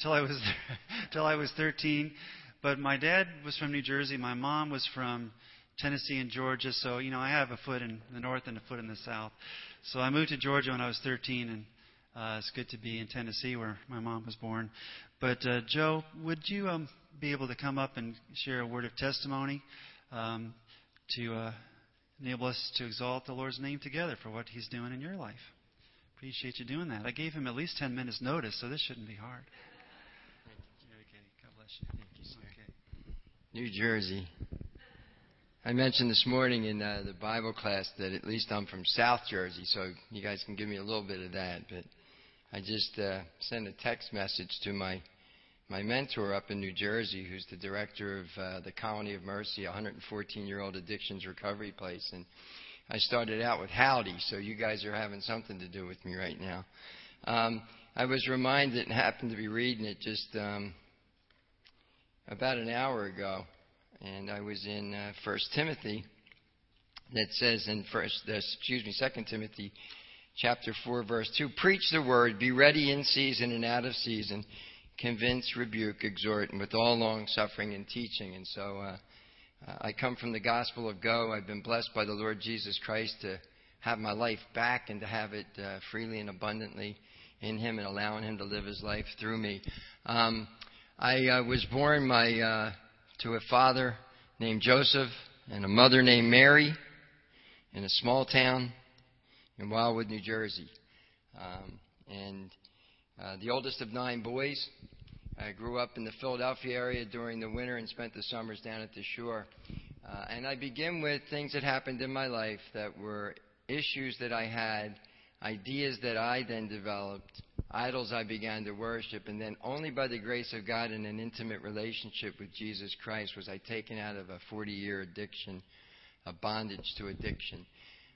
till I was till I was 13. But my dad was from New Jersey. My mom was from Tennessee and Georgia. So you know, I have a foot in the north and a foot in the south. So I moved to Georgia when I was 13, and uh, it's good to be in Tennessee where my mom was born. But uh, Joe, would you um, be able to come up and share a word of testimony um, to uh, enable us to exalt the Lord's name together for what He's doing in your life? Appreciate you doing that. I gave him at least 10 minutes notice, so this shouldn't be hard. Okay. Bless you. Thank you, sir. Okay. New Jersey. I mentioned this morning in uh, the Bible class that at least I'm from South Jersey, so you guys can give me a little bit of that. But I just uh, sent a text message to my my mentor up in New Jersey, who's the director of uh, the Colony of Mercy, a 114-year-old addictions recovery place, and I started out with howdy, so you guys are having something to do with me right now. Um, I was reminded and happened to be reading it just um, about an hour ago, and I was in uh, First Timothy that says in First, uh, excuse me, Second Timothy, chapter four, verse two: Preach the word, be ready in season and out of season, convince, rebuke, exhort, and with all long suffering and teaching. And so. Uh, I come from the gospel of go. I've been blessed by the Lord Jesus Christ to have my life back and to have it uh, freely and abundantly in Him and allowing Him to live His life through me. Um, I uh, was born my, uh, to a father named Joseph and a mother named Mary in a small town in Wildwood, New Jersey. Um, and uh, the oldest of nine boys. I grew up in the Philadelphia area during the winter and spent the summers down at the shore. Uh, and I begin with things that happened in my life that were issues that I had, ideas that I then developed, idols I began to worship, and then only by the grace of God and an intimate relationship with Jesus Christ was I taken out of a 40 year addiction, a bondage to addiction.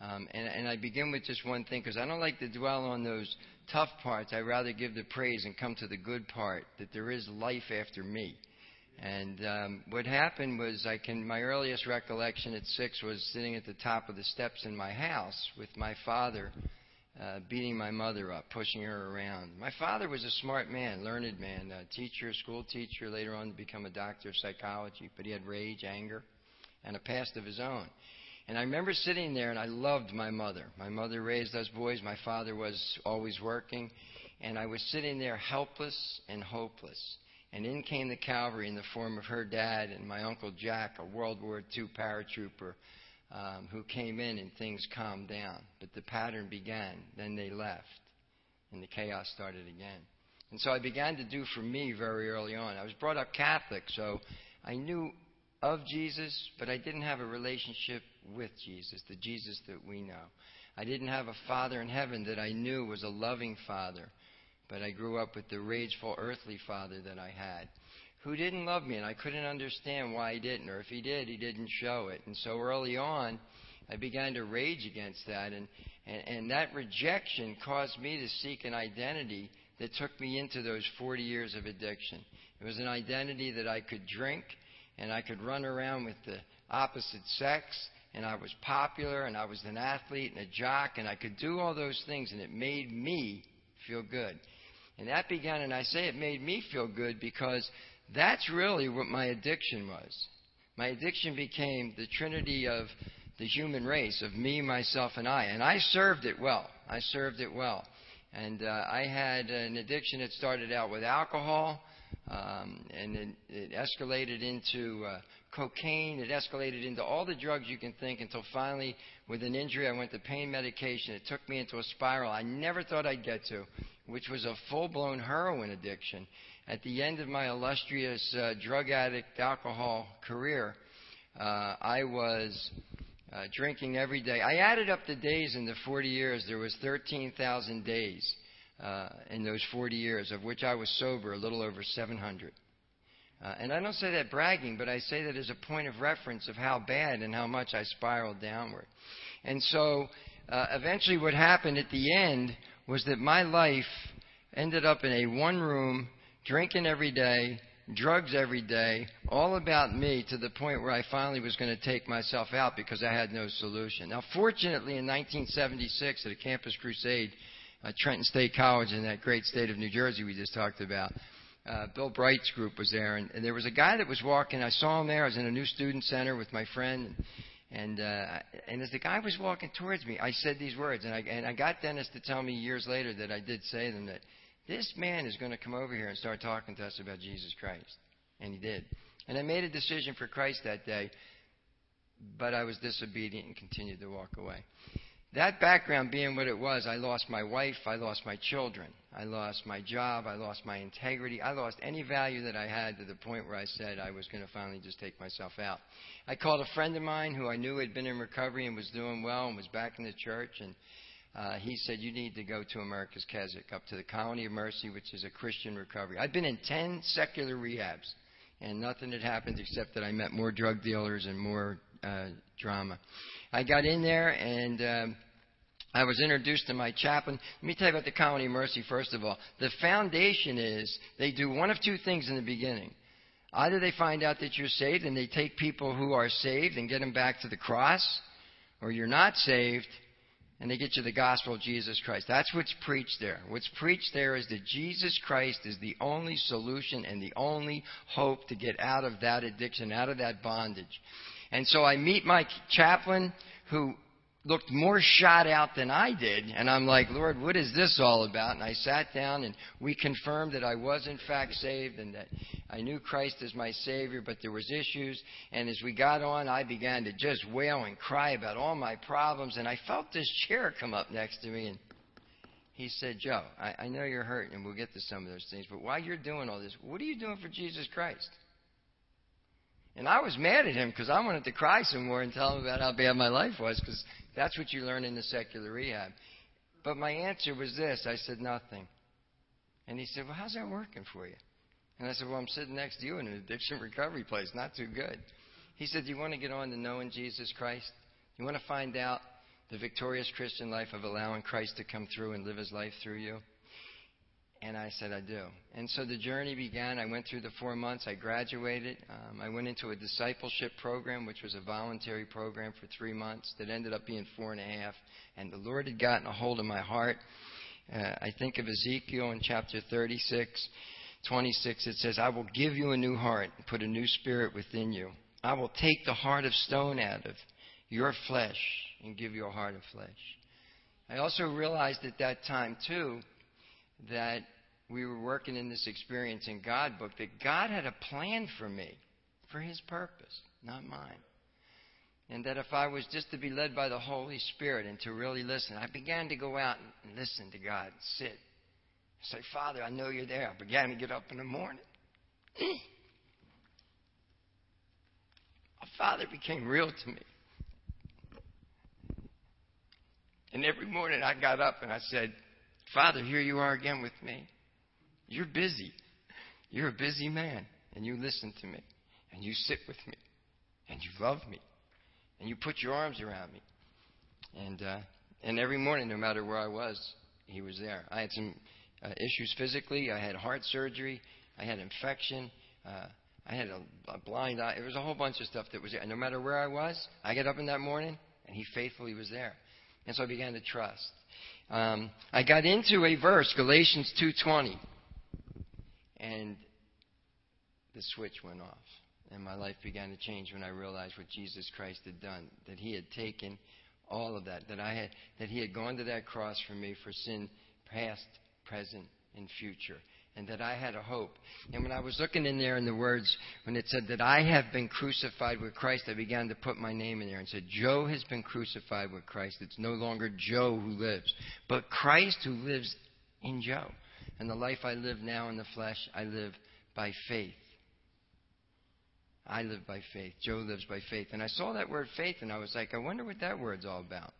Um, and, and I begin with just one thing because I don't like to dwell on those tough parts. I rather give the praise and come to the good part that there is life after me. And um, what happened was, I can my earliest recollection at six was sitting at the top of the steps in my house with my father, uh, beating my mother up, pushing her around. My father was a smart man, learned man, a teacher, school teacher, later on to become a doctor of psychology. But he had rage, anger, and a past of his own. And I remember sitting there and I loved my mother. My mother raised us boys. My father was always working. And I was sitting there helpless and hopeless. And in came the cavalry in the form of her dad and my Uncle Jack, a World War II paratrooper, um, who came in and things calmed down. But the pattern began. Then they left. And the chaos started again. And so I began to do for me very early on. I was brought up Catholic, so I knew of Jesus, but I didn't have a relationship with Jesus, the Jesus that we know. I didn't have a father in heaven that I knew was a loving father, but I grew up with the rageful earthly father that I had who didn't love me, and I couldn't understand why he didn't, or if he did, he didn't show it. And so early on, I began to rage against that, and, and, and that rejection caused me to seek an identity that took me into those 40 years of addiction. It was an identity that I could drink, and I could run around with the opposite sex, and I was popular and I was an athlete and a jock and I could do all those things and it made me feel good. And that began, and I say it made me feel good because that's really what my addiction was. My addiction became the trinity of the human race, of me, myself, and I. And I served it well. I served it well. And uh, I had an addiction that started out with alcohol, um, and it, it escalated into uh, cocaine. It escalated into all the drugs you can think until finally, with an injury, I went to pain medication. It took me into a spiral I never thought I'd get to, which was a full blown heroin addiction. At the end of my illustrious uh, drug addict alcohol career, uh, I was uh, drinking every day. I added up the days in the 40 years. There was 13,000 days uh, in those 40 years, of which I was sober a little over 700. Uh, and I don't say that bragging, but I say that as a point of reference of how bad and how much I spiraled downward. And so uh, eventually, what happened at the end was that my life ended up in a one room, drinking every day, drugs every day, all about me to the point where I finally was going to take myself out because I had no solution. Now, fortunately, in 1976, at a campus crusade at Trenton State College in that great state of New Jersey we just talked about, uh, Bill Bright's group was there, and, and there was a guy that was walking. I saw him there. I was in a new student center with my friend, and uh, and as the guy was walking towards me, I said these words, and I and I got Dennis to tell me years later that I did say them that this man is going to come over here and start talking to us about Jesus Christ, and he did. And I made a decision for Christ that day, but I was disobedient and continued to walk away. That background being what it was, I lost my wife, I lost my children, I lost my job, I lost my integrity, I lost any value that I had to the point where I said I was going to finally just take myself out. I called a friend of mine who I knew had been in recovery and was doing well and was back in the church, and uh, he said, You need to go to America's Keswick, up to the Colony of Mercy, which is a Christian recovery. I'd been in 10 secular rehabs, and nothing had happened except that I met more drug dealers and more uh, drama. I got in there and um, I was introduced to my chaplain. Let me tell you about the Colony of Mercy first of all. The foundation is they do one of two things in the beginning. Either they find out that you're saved and they take people who are saved and get them back to the cross, or you're not saved and they get you the gospel of Jesus Christ. That's what's preached there. What's preached there is that Jesus Christ is the only solution and the only hope to get out of that addiction, out of that bondage. And so I meet my chaplain who looked more shot out than I did. And I'm like, Lord, what is this all about? And I sat down and we confirmed that I was in fact saved and that I knew Christ as my Savior, but there was issues. And as we got on, I began to just wail and cry about all my problems. And I felt this chair come up next to me and he said, Joe, I, I know you're hurt and we'll get to some of those things, but while you're doing all this, what are you doing for Jesus Christ? And I was mad at him because I wanted to cry some more and tell him about how bad my life was because that's what you learn in the secular rehab. But my answer was this I said, nothing. And he said, Well, how's that working for you? And I said, Well, I'm sitting next to you in an addiction recovery place. Not too good. He said, Do you want to get on to knowing Jesus Christ? You want to find out the victorious Christian life of allowing Christ to come through and live his life through you? And I said, I do. And so the journey began. I went through the four months. I graduated. Um, I went into a discipleship program, which was a voluntary program for three months that ended up being four and a half. And the Lord had gotten a hold of my heart. Uh, I think of Ezekiel in chapter 36, 26. It says, I will give you a new heart and put a new spirit within you. I will take the heart of stone out of your flesh and give you a heart of flesh. I also realized at that time, too, that we were working in this Experiencing God book that God had a plan for me for His purpose, not mine. And that if I was just to be led by the Holy Spirit and to really listen, I began to go out and listen to God and sit. Say, Father, I know you're there. I began to get up in the morning. Our Father became real to me. And every morning I got up and I said, Father, here you are again with me. You're busy. You're a busy man, and you listen to me, and you sit with me, and you love me, and you put your arms around me. And uh, and every morning, no matter where I was, he was there. I had some uh, issues physically. I had heart surgery. I had infection. Uh, I had a, a blind eye. It was a whole bunch of stuff that was there. And no matter where I was, I get up in that morning, and he faithfully was there. And so I began to trust. Um, I got into a verse, Galatians 2:20, and the switch went off, and my life began to change when I realized what Jesus Christ had done, that He had taken all of that, that I had, that He had gone to that cross for me for sin, past, present, and future and that I had a hope. And when I was looking in there in the words, when it said that I have been crucified with Christ, I began to put my name in there and said, Joe has been crucified with Christ. It's no longer Joe who lives, but Christ who lives in Joe. And the life I live now in the flesh, I live by faith. I live by faith. Joe lives by faith. And I saw that word faith and I was like, I wonder what that word's all about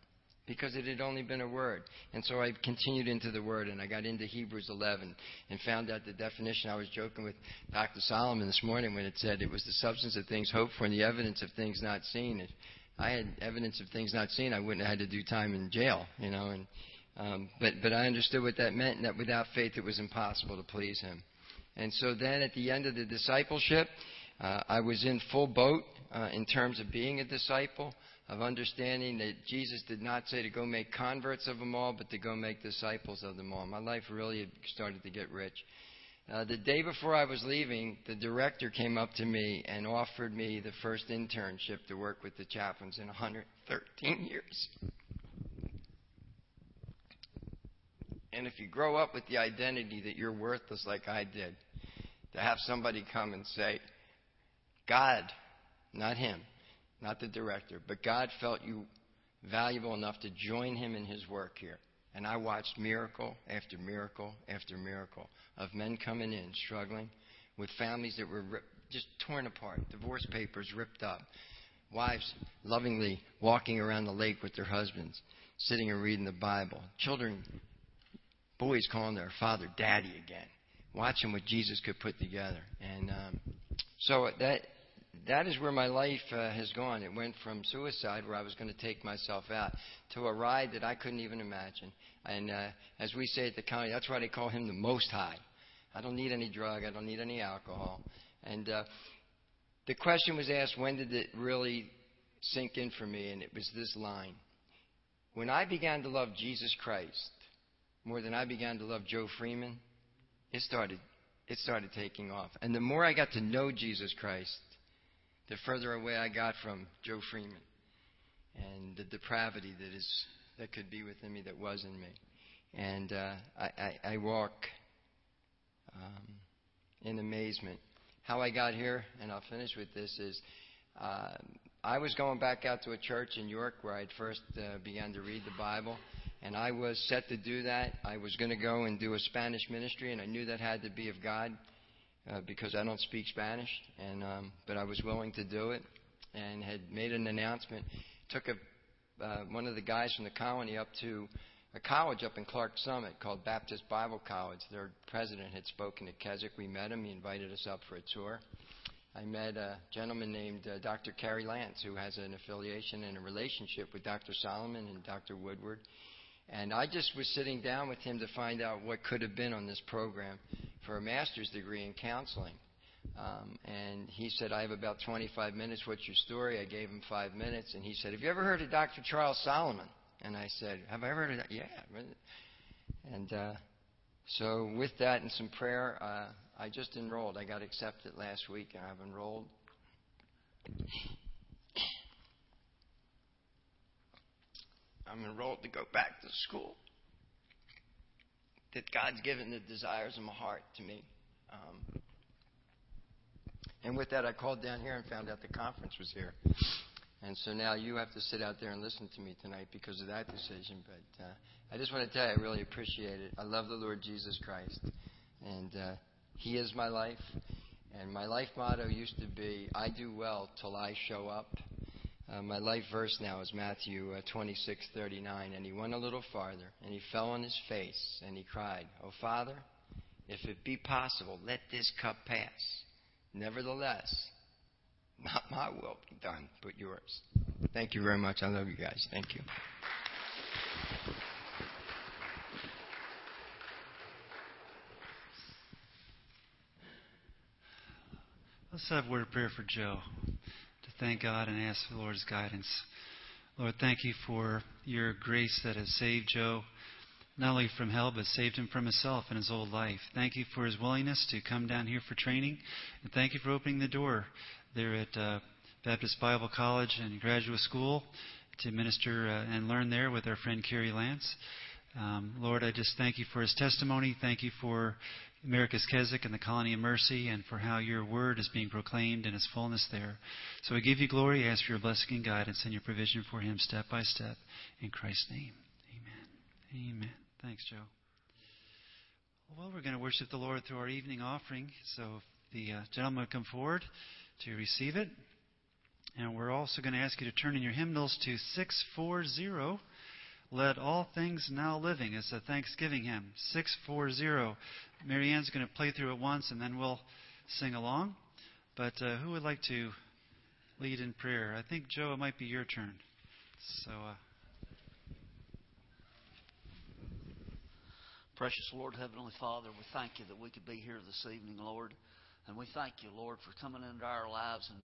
because it had only been a word. And so I continued into the word and I got into Hebrews 11 and found out the definition. I was joking with Dr. Solomon this morning when it said it was the substance of things hoped for and the evidence of things not seen. If I had evidence of things not seen, I wouldn't have had to do time in jail, you know. And um, but but I understood what that meant, and that without faith it was impossible to please Him. And so then at the end of the discipleship, uh, I was in full boat uh, in terms of being a disciple of understanding that Jesus did not say to go make converts of them all, but to go make disciples of them all. My life really started to get rich. Uh, the day before I was leaving, the director came up to me and offered me the first internship to work with the chaplains in 113 years. And if you grow up with the identity that you're worthless like I did, to have somebody come and say, God, not him, not the director, but God felt you valuable enough to join him in his work here. And I watched miracle after miracle after miracle of men coming in struggling with families that were just torn apart, divorce papers ripped up, wives lovingly walking around the lake with their husbands, sitting and reading the Bible, children, boys calling their father daddy again, watching what Jesus could put together. And um, so that that is where my life uh, has gone. It went from suicide, where I was going to take myself out, to a ride that I couldn't even imagine. And uh, as we say at the county, that's why they call him the Most High. I don't need any drug. I don't need any alcohol. And uh, the question was asked, when did it really sink in for me? And it was this line: When I began to love Jesus Christ more than I began to love Joe Freeman, it started. It started taking off. And the more I got to know Jesus Christ, the further away I got from Joe Freeman and the depravity that is that could be within me that was in me. And uh, I, I, I walk um, in amazement. How I got here, and I'll finish with this, is uh, I was going back out to a church in York where I'd first uh, began to read the Bible, and I was set to do that. I was going to go and do a Spanish ministry, and I knew that had to be of God uh, because I don't speak Spanish, and um, but I was willing to do it, and had made an announcement. Took a uh, one of the guys from the colony up to a college up in Clarks Summit called Baptist Bible College. Their president had spoken to Keswick. We met him. He invited us up for a tour. I met a gentleman named uh, Dr. Carey Lance, who has an affiliation and a relationship with Dr. Solomon and Dr. Woodward. And I just was sitting down with him to find out what could have been on this program for a master's degree in counseling. Um, and he said, I have about 25 minutes. What's your story? I gave him five minutes. And he said, Have you ever heard of Dr. Charles Solomon? And I said, Have I ever heard of that? Yeah. And uh, so, with that and some prayer, uh, I just enrolled. I got accepted last week, and I've enrolled. I'm enrolled to go back to school. That God's given the desires of my heart to me. Um, and with that, I called down here and found out the conference was here. And so now you have to sit out there and listen to me tonight because of that decision. But uh, I just want to tell you, I really appreciate it. I love the Lord Jesus Christ. And uh, He is my life. And my life motto used to be, I do well till I show up. Uh, my life verse now is Matthew uh, 26:39, and he went a little farther, and he fell on his face, and he cried, "Oh Father, if it be possible, let this cup pass. Nevertheless, not my will be done, but yours." Thank you very much. I love you guys. Thank you. Let's have a word of prayer for Joe thank God and ask the Lord's guidance. Lord, thank you for your grace that has saved Joe, not only from hell, but saved him from himself and his old life. Thank you for his willingness to come down here for training. And thank you for opening the door there at uh, Baptist Bible College and graduate school to minister uh, and learn there with our friend Carey Lance. Um, Lord, I just thank you for his testimony. Thank you for America's Keswick and the Colony of Mercy, and for how your word is being proclaimed in its fullness there. So I give you glory, ask for your blessing and guidance and your provision for him step by step. In Christ's name. Amen. Amen. Thanks, Joe. Well, we're going to worship the Lord through our evening offering. So the uh, gentleman would come forward to receive it. And we're also going to ask you to turn in your hymnals to 640. Let all things now living. It's a Thanksgiving hymn. 640. Marianne's going to play through it once and then we'll sing along. But uh, who would like to lead in prayer? I think, Joe, it might be your turn. So. Uh, Precious Lord, Heavenly Father, we thank you that we could be here this evening, Lord. And we thank you, Lord, for coming into our lives and